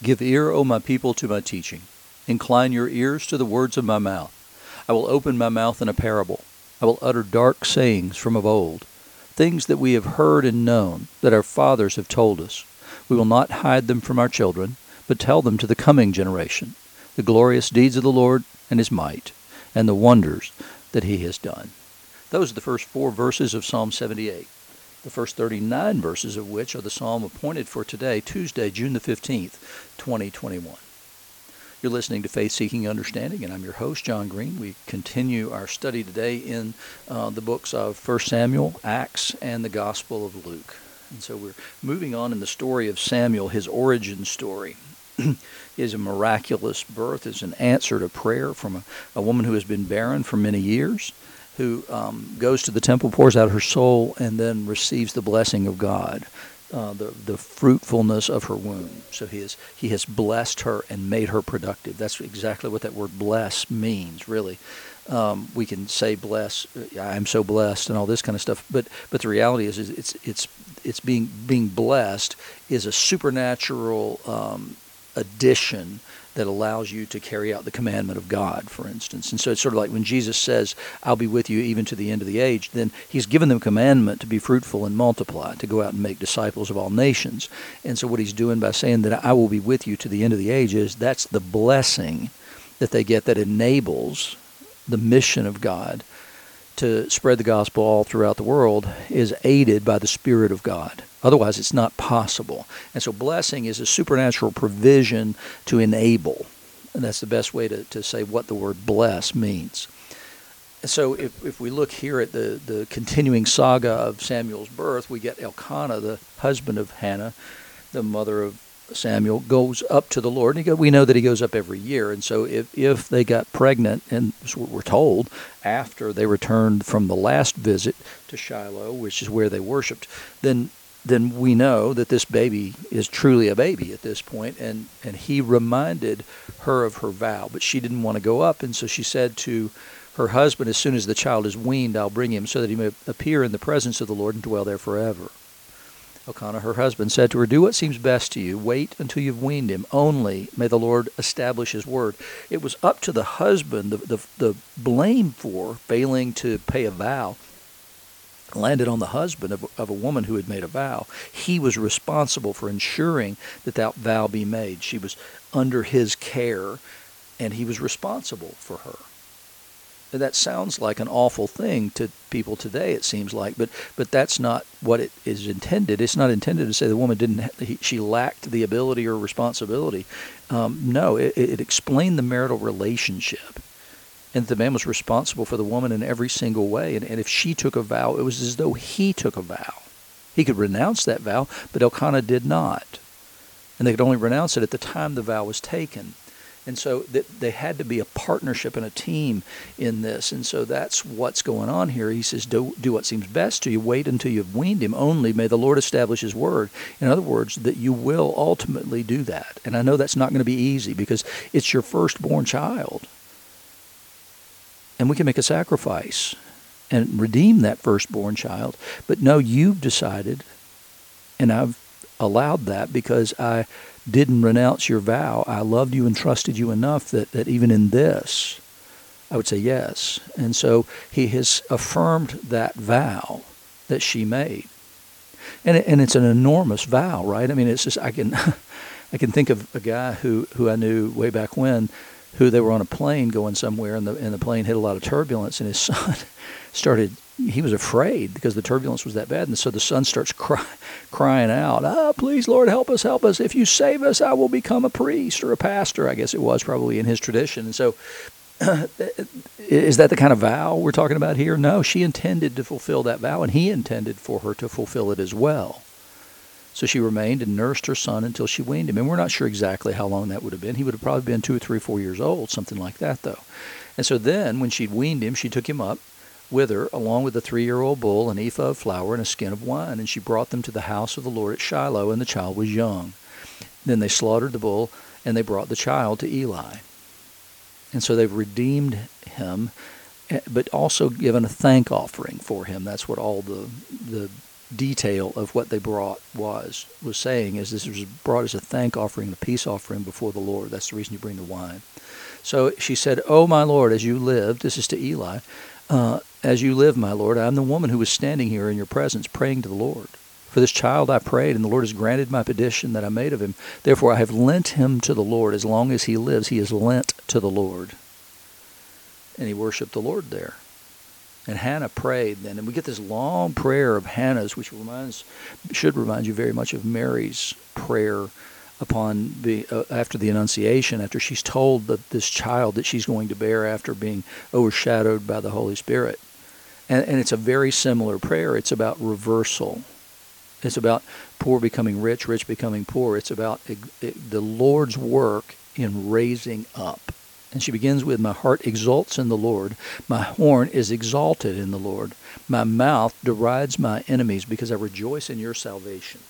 Give ear, O my people, to my teaching. Incline your ears to the words of my mouth. I will open my mouth in a parable. I will utter dark sayings from of old, things that we have heard and known, that our fathers have told us. We will not hide them from our children, but tell them to the coming generation, the glorious deeds of the Lord and his might, and the wonders that he has done. Those are the first four verses of Psalm 78 the first 39 verses of which are the psalm appointed for today, Tuesday, June the 15th, 2021. You're listening to Faith Seeking Understanding, and I'm your host, John Green. We continue our study today in uh, the books of 1 Samuel, Acts, and the Gospel of Luke. And so we're moving on in the story of Samuel, his origin story. is a miraculous birth, is an answer to prayer from a, a woman who has been barren for many years who um, goes to the temple, pours out her soul, and then receives the blessing of God, uh, the the fruitfulness of her womb. So he has he has blessed her and made her productive. That's exactly what that word "bless" means, really. Um, we can say bless, I'm so blessed, and all this kind of stuff. But but the reality is, is it's it's it's being being blessed is a supernatural um, addition that allows you to carry out the commandment of God, for instance. And so it's sort of like when Jesus says, I'll be with you even to the end of the age, then he's given them commandment to be fruitful and multiply, to go out and make disciples of all nations. And so what he's doing by saying that I will be with you to the end of the age is that's the blessing that they get that enables the mission of God to spread the gospel all throughout the world is aided by the Spirit of God. Otherwise, it's not possible. And so, blessing is a supernatural provision to enable. And that's the best way to, to say what the word bless means. So, if, if we look here at the, the continuing saga of Samuel's birth, we get Elkanah, the husband of Hannah, the mother of Samuel, goes up to the Lord. And go, we know that he goes up every year. And so, if, if they got pregnant, and we're told after they returned from the last visit to Shiloh, which is where they worshiped, then then we know that this baby is truly a baby at this point and and he reminded her of her vow but she didn't want to go up and so she said to her husband as soon as the child is weaned I'll bring him so that he may appear in the presence of the Lord and dwell there forever Elkanah her husband said to her do what seems best to you wait until you've weaned him only may the Lord establish his word it was up to the husband the the, the blame for failing to pay a vow landed on the husband of, of a woman who had made a vow. He was responsible for ensuring that that vow be made. She was under his care, and he was responsible for her. That sounds like an awful thing to people today. It seems like, but but that's not what it is intended. It's not intended to say the woman didn't. She lacked the ability or responsibility. Um, no, it, it explained the marital relationship and the man was responsible for the woman in every single way. And, and if she took a vow, it was as though he took a vow. He could renounce that vow, but Elkanah did not. And they could only renounce it at the time the vow was taken. And so they had to be a partnership and a team in this. And so that's what's going on here. He says, do, do what seems best to you. Wait until you've weaned him. Only may the Lord establish his word. In other words, that you will ultimately do that. And I know that's not going to be easy because it's your firstborn child and we can make a sacrifice and redeem that firstborn child. But no, you've decided, and I've allowed that because I didn't renounce your vow. I loved you and trusted you enough that, that even in this, I would say yes. And so he has affirmed that vow that she made. And, and it's an enormous vow, right? I mean, it's just, I can, I can think of a guy who, who I knew way back when who they were on a plane going somewhere, and the and the plane hit a lot of turbulence, and his son started. He was afraid because the turbulence was that bad, and so the son starts cry, crying out, "Ah, please, Lord, help us, help us! If you save us, I will become a priest or a pastor." I guess it was probably in his tradition, and so. is that the kind of vow we're talking about here? No, she intended to fulfill that vow, and he intended for her to fulfill it as well. So she remained and nursed her son until she weaned him. And we're not sure exactly how long that would have been. He would have probably been two or three, four years old, something like that, though. And so then, when she'd weaned him, she took him up with her, along with a three year old bull, an ephah of flour, and a skin of wine. And she brought them to the house of the Lord at Shiloh, and the child was young. Then they slaughtered the bull, and they brought the child to Eli. And so they've redeemed him, eh, but also given a thank offering for him. That's what all the, the detail of what they brought was was saying is this was brought as a thank offering, a peace offering before the Lord. That's the reason you bring the wine. So she said, "Oh my Lord, as you live, this is to Eli, uh, as you live, my Lord, I am the woman who was standing here in your presence, praying to the Lord." For this child I prayed, and the Lord has granted my petition that I made of him. Therefore I have lent him to the Lord. As long as he lives, he is lent to the Lord. And he worshiped the Lord there. And Hannah prayed then, and we get this long prayer of Hannah's, which reminds should remind you very much of Mary's prayer upon the uh, after the Annunciation, after she's told that this child that she's going to bear after being overshadowed by the Holy Spirit. And, and it's a very similar prayer. It's about reversal. It's about poor becoming rich, rich becoming poor. It's about the Lord's work in raising up. And she begins with, My heart exults in the Lord. My horn is exalted in the Lord. My mouth derides my enemies because I rejoice in your salvation.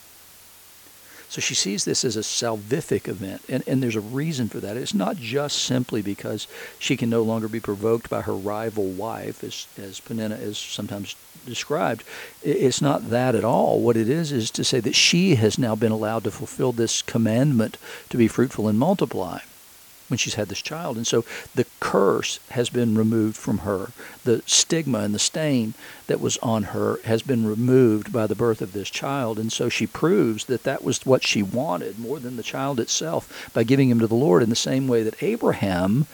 So she sees this as a salvific event, and, and there's a reason for that. It's not just simply because she can no longer be provoked by her rival wife, as, as Peninnah is sometimes described. It's not that at all. What it is is to say that she has now been allowed to fulfill this commandment to be fruitful and multiply when she's had this child. And so the curse has been removed from her. The stigma and the stain that was on her has been removed by the birth of this child. And so she proves that that was what she wanted more than the child itself by giving him to the Lord in the same way that Abraham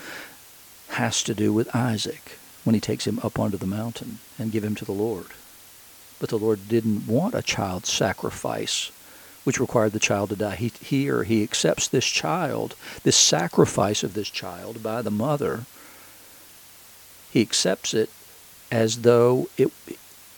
has to do with Isaac when he takes him up onto the mountain and give him to the Lord. But the Lord didn't want a child sacrifice which required the child to die. He, here he accepts this child, this sacrifice of this child by the mother. He accepts it as though it,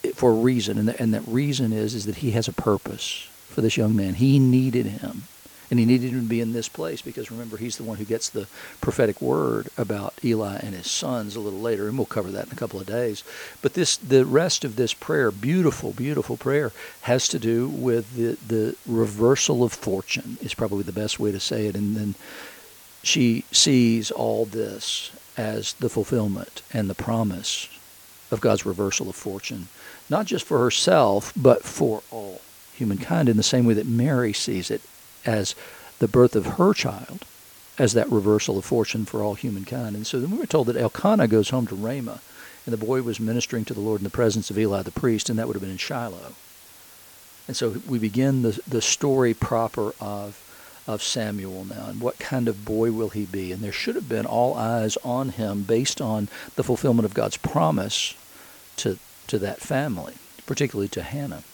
it for a reason, and, the, and that reason is is that he has a purpose for this young man. He needed him. And he needed him to be in this place because remember, he's the one who gets the prophetic word about Eli and his sons a little later, and we'll cover that in a couple of days. But this, the rest of this prayer, beautiful, beautiful prayer, has to do with the, the reversal of fortune, is probably the best way to say it. And then she sees all this as the fulfillment and the promise of God's reversal of fortune, not just for herself, but for all humankind in the same way that Mary sees it as the birth of her child as that reversal of fortune for all humankind. And so then we were told that Elkanah goes home to Ramah, and the boy was ministering to the Lord in the presence of Eli the priest, and that would have been in Shiloh. And so we begin the, the story proper of, of Samuel now, and what kind of boy will he be? And there should have been all eyes on him based on the fulfillment of God's promise to, to that family, particularly to Hannah.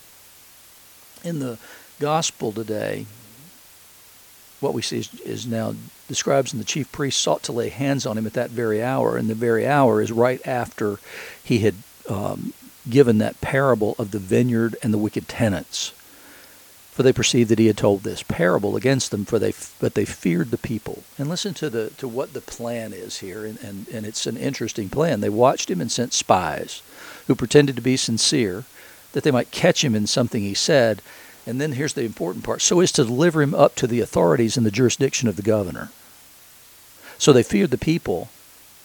In the gospel today, what we see is, is now describes, and the chief priest sought to lay hands on him at that very hour. And the very hour is right after he had um, given that parable of the vineyard and the wicked tenants. For they perceived that he had told this parable against them, for they but they feared the people. And listen to the to what the plan is here, and, and, and it's an interesting plan. They watched him and sent spies, who pretended to be sincere, that they might catch him in something he said, and then here's the important part so as to deliver him up to the authorities in the jurisdiction of the governor. So they feared the people.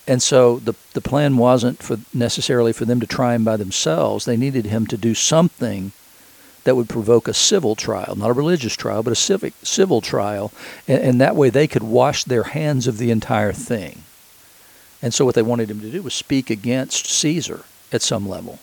And so the, the plan wasn't for necessarily for them to try him by themselves. They needed him to do something that would provoke a civil trial, not a religious trial, but a civic civil trial, and, and, that way they could wash their hands of the entire thing. And so what they wanted him to do was speak against Caesar at some level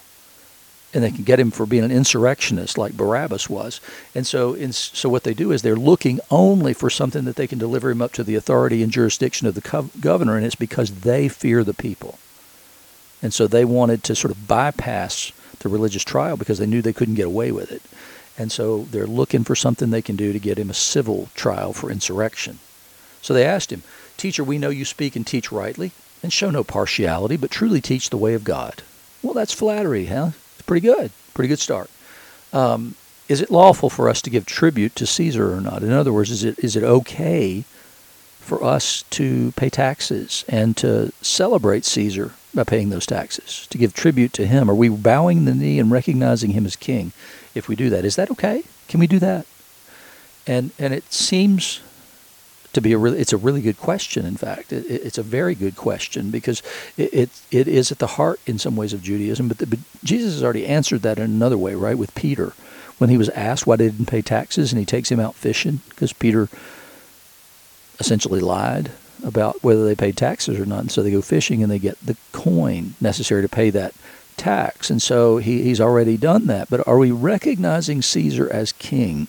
and they can get him for being an insurrectionist like Barabbas was. And so, in, so what they do is they're looking only for something that they can deliver him up to the authority and jurisdiction of the co- governor, and it's because they fear the people. And so they wanted to sort of bypass the religious trial because they knew they couldn't get away with it. And so they're looking for something they can do to get him a civil trial for insurrection. So they asked him, Teacher, we know you speak and teach rightly, and show no partiality, but truly teach the way of God. Well, that's flattery, huh? Pretty good, pretty good start. Um, is it lawful for us to give tribute to Caesar or not? In other words, is it is it okay for us to pay taxes and to celebrate Caesar by paying those taxes, to give tribute to him? Are we bowing the knee and recognizing him as king if we do that? Is that okay? Can we do that? And and it seems to be a really it's a really good question in fact it, it's a very good question because it, it, it is at the heart in some ways of Judaism but, the, but Jesus has already answered that in another way right with Peter when he was asked why they didn't pay taxes, and he takes him out fishing because Peter essentially lied about whether they paid taxes or not. And so they go fishing and they get the coin necessary to pay that tax. And so he, he's already done that. But are we recognizing Caesar as king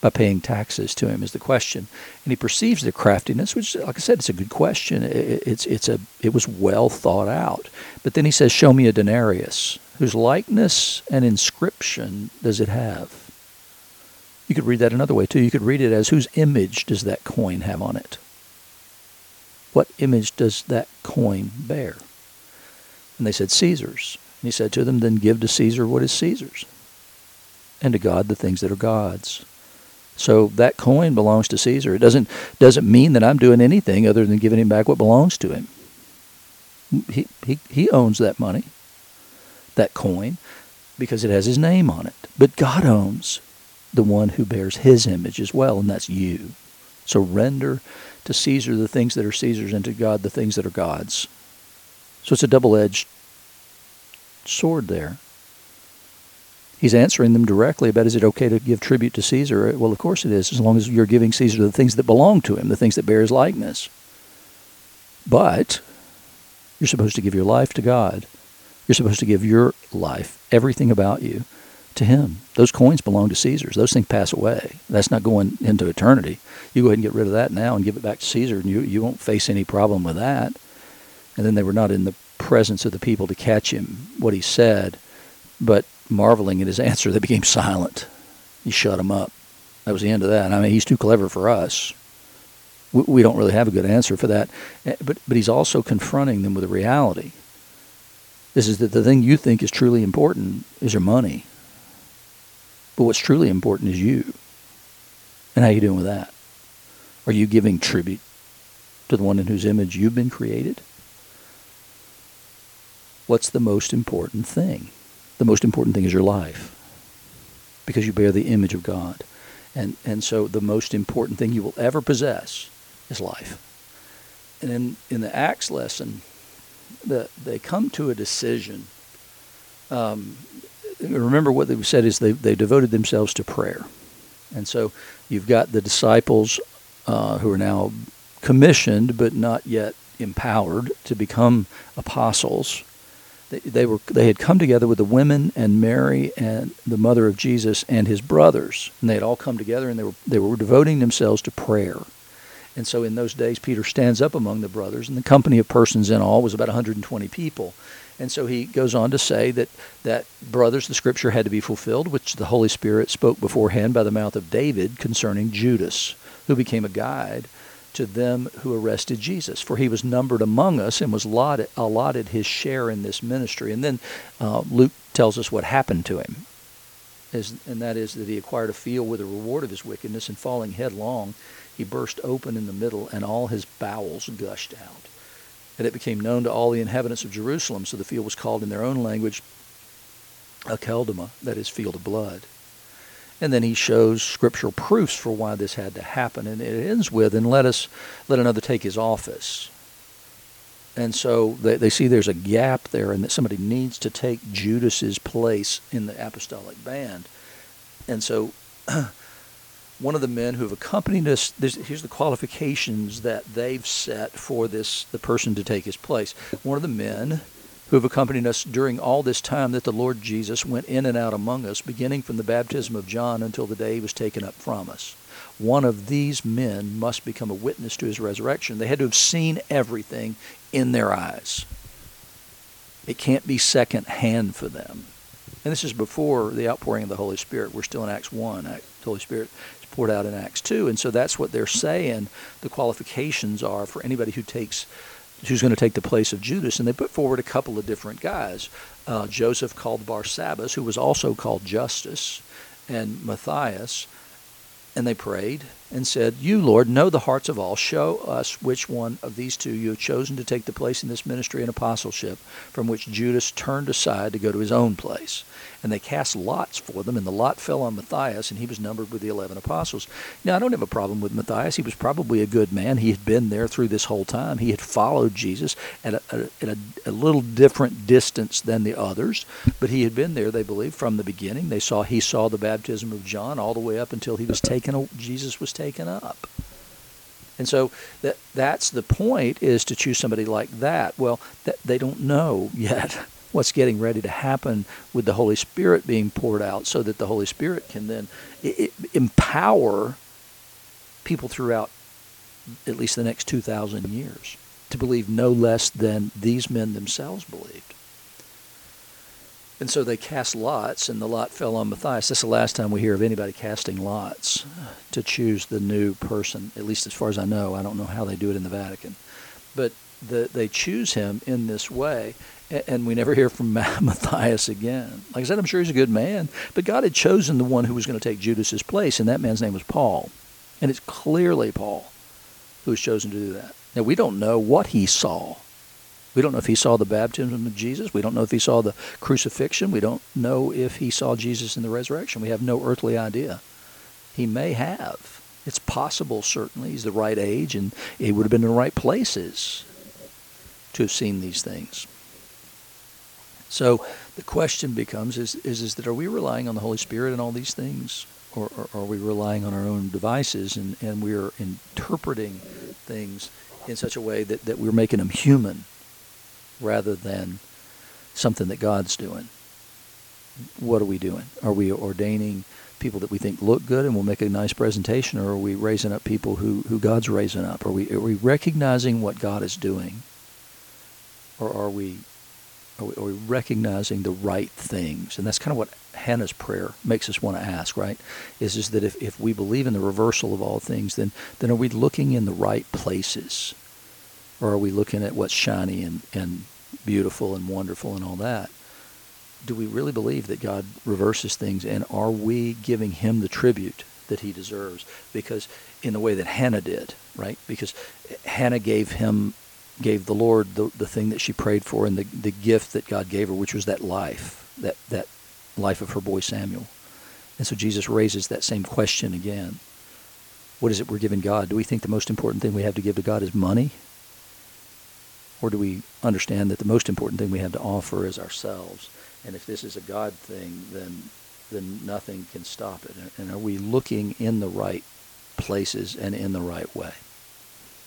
by paying taxes to him is the question. And he perceives the craftiness, which, like I said, it's a good question. It, it's, it's a, it was well thought out. But then he says, show me a denarius. Whose likeness and inscription does it have? You could read that another way too. You could read it as whose image does that coin have on it? What image does that coin bear? And they said, Caesar's. And he said to them, Then give to Caesar what is Caesar's, and to God the things that are God's. So that coin belongs to Caesar. It doesn't doesn't mean that I'm doing anything other than giving him back what belongs to him. He he he owns that money, that coin, because it has his name on it. But God owns the one who bears his image as well, and that's you. So render to Caesar the things that are Caesar's and to God the things that are God's. So it's a double edged sword there. He's answering them directly about is it okay to give tribute to Caesar? Well, of course it is, as long as you're giving Caesar the things that belong to him, the things that bear his likeness. But you're supposed to give your life to God. You're supposed to give your life, everything about you, to him. Those coins belong to Caesar's. Those things pass away. That's not going into eternity. You go ahead and get rid of that now and give it back to Caesar, and you, you won't face any problem with that. And then they were not in the presence of the people to catch him, what he said, but marveling at his answer, they became silent. He shut him up. That was the end of that. I mean, he's too clever for us. We, we don't really have a good answer for that. Eh, but, but he's also confronting them with a reality. This is that the thing you think is truly important is your money. But what's truly important is you. And how you doing with that? Are you giving tribute to the one in whose image you've been created? What's the most important thing? The most important thing is your life because you bear the image of God. And, and so the most important thing you will ever possess is life. And in, in the Acts lesson, the, they come to a decision. Um, remember what they said is they, they devoted themselves to prayer. And so you've got the disciples uh, who are now commissioned but not yet empowered to become apostles. They, they, were they had come together with the women and Mary and the mother of Jesus and his brothers, and they had all come together and they were they were devoting themselves to prayer. And so in those days, Peter stands up among the brothers, and the company of persons in all was about 120 people. And so he goes on to say that, that brothers, the scripture had to be fulfilled, which the Holy Spirit spoke beforehand by the mouth of David concerning Judas, who became a guide to them who arrested Jesus. For he was numbered among us and was allotted, allotted his share in this ministry. And then uh, Luke tells us what happened to him. As, and that is that he acquired a field with the reward of his wickedness, and falling headlong, he burst open in the middle, and all his bowels gushed out and it became known to all the inhabitants of Jerusalem. So the field was called in their own language Akeldama, that is, field of blood. And then he shows scriptural proofs for why this had to happen. And it ends with, and let us let another take his office. And so they, they see there's a gap there and that somebody needs to take Judas's place in the apostolic band. And so one of the men who have accompanied us. Here's the qualifications that they've set for this the person to take his place. One of the men who have accompanied us during all this time that the Lord Jesus went in and out among us, beginning from the baptism of John until the day he was taken up from us. One of these men must become a witness to his resurrection. They had to have seen everything in their eyes. It can't be second hand for them. And this is before the outpouring of the Holy Spirit. We're still in Acts 1. The Holy Spirit is poured out in Acts 2. And so that's what they're saying the qualifications are for anybody who takes who's going to take the place of Judas. And they put forward a couple of different guys. Uh, Joseph called Barsabbas, who was also called Justus, and Matthias. And they prayed, and said, You, Lord, know the hearts of all. Show us which one of these two you have chosen to take the place in this ministry and apostleship, from which Judas turned aside to go to his own place. And they cast lots for them, and the lot fell on Matthias, and he was numbered with the eleven apostles. Now, I don't have a problem with Matthias. He was probably a good man. He had been there through this whole time. He had followed Jesus at a, a, at a, a little different distance than the others, but he had been there, they believe, from the beginning. They saw he saw the baptism of John all the way up until he was taken. Jesus was taken up. And so that that's the point is to choose somebody like that. Well, that, they don't know yet what's getting ready to happen with the Holy Spirit being poured out so that the Holy Spirit can then it, it, empower people throughout at least the next 2,000 years to believe no less than these men themselves believed. And so they cast lots, and the lot fell on Matthias. This is the last time we hear of anybody casting lots to choose the new person, at least as far as I know. I don't know how they do it in the Vatican. But the, they choose him in this way, and we never hear from Matthias again. Like I said, I'm sure he's a good man, but God had chosen the one who was going to take Judas's place, and that man's name was Paul. And it's clearly Paul who was chosen to do that. Now, we don't know what he saw we don't know if he saw the baptism of Jesus. We don't know if he saw the crucifixion. We don't know if he saw Jesus in the resurrection. We have no earthly idea. He may have. It's possible, certainly. He's the right age, and he would have been in the right places to have seen these things. So the question becomes is, is, is that are we relying on the Holy Spirit in all these things? Or, or, are we relying on our own devices and, and we're interpreting things in such a way that, that we're making them human rather than something that God's doing. What are we doing? Are we ordaining people that we think look good and will make a nice presentation, or are we raising up people who, who God's raising up? Are we, are we recognizing what God is doing? Or are we, are we, are we recognizing the right things? And that's kind of what Hannah's prayer makes us want to ask, right? Is, is that if, if we believe in the reversal of all things, then, then are we looking in the right places? Or are we looking at what's shiny and, and beautiful and wonderful and all that? Do we really believe that God reverses things and are we giving him the tribute that he deserves? Because in the way that Hannah did, right? Because Hannah gave him gave the Lord the, the thing that she prayed for and the, the gift that God gave her, which was that life, that, that life of her boy Samuel. And so Jesus raises that same question again. What is it we're giving God? Do we think the most important thing we have to give to God is money? Or do we understand that the most important thing we have to offer is ourselves? And if this is a God thing, then then nothing can stop it. And are we looking in the right places and in the right way?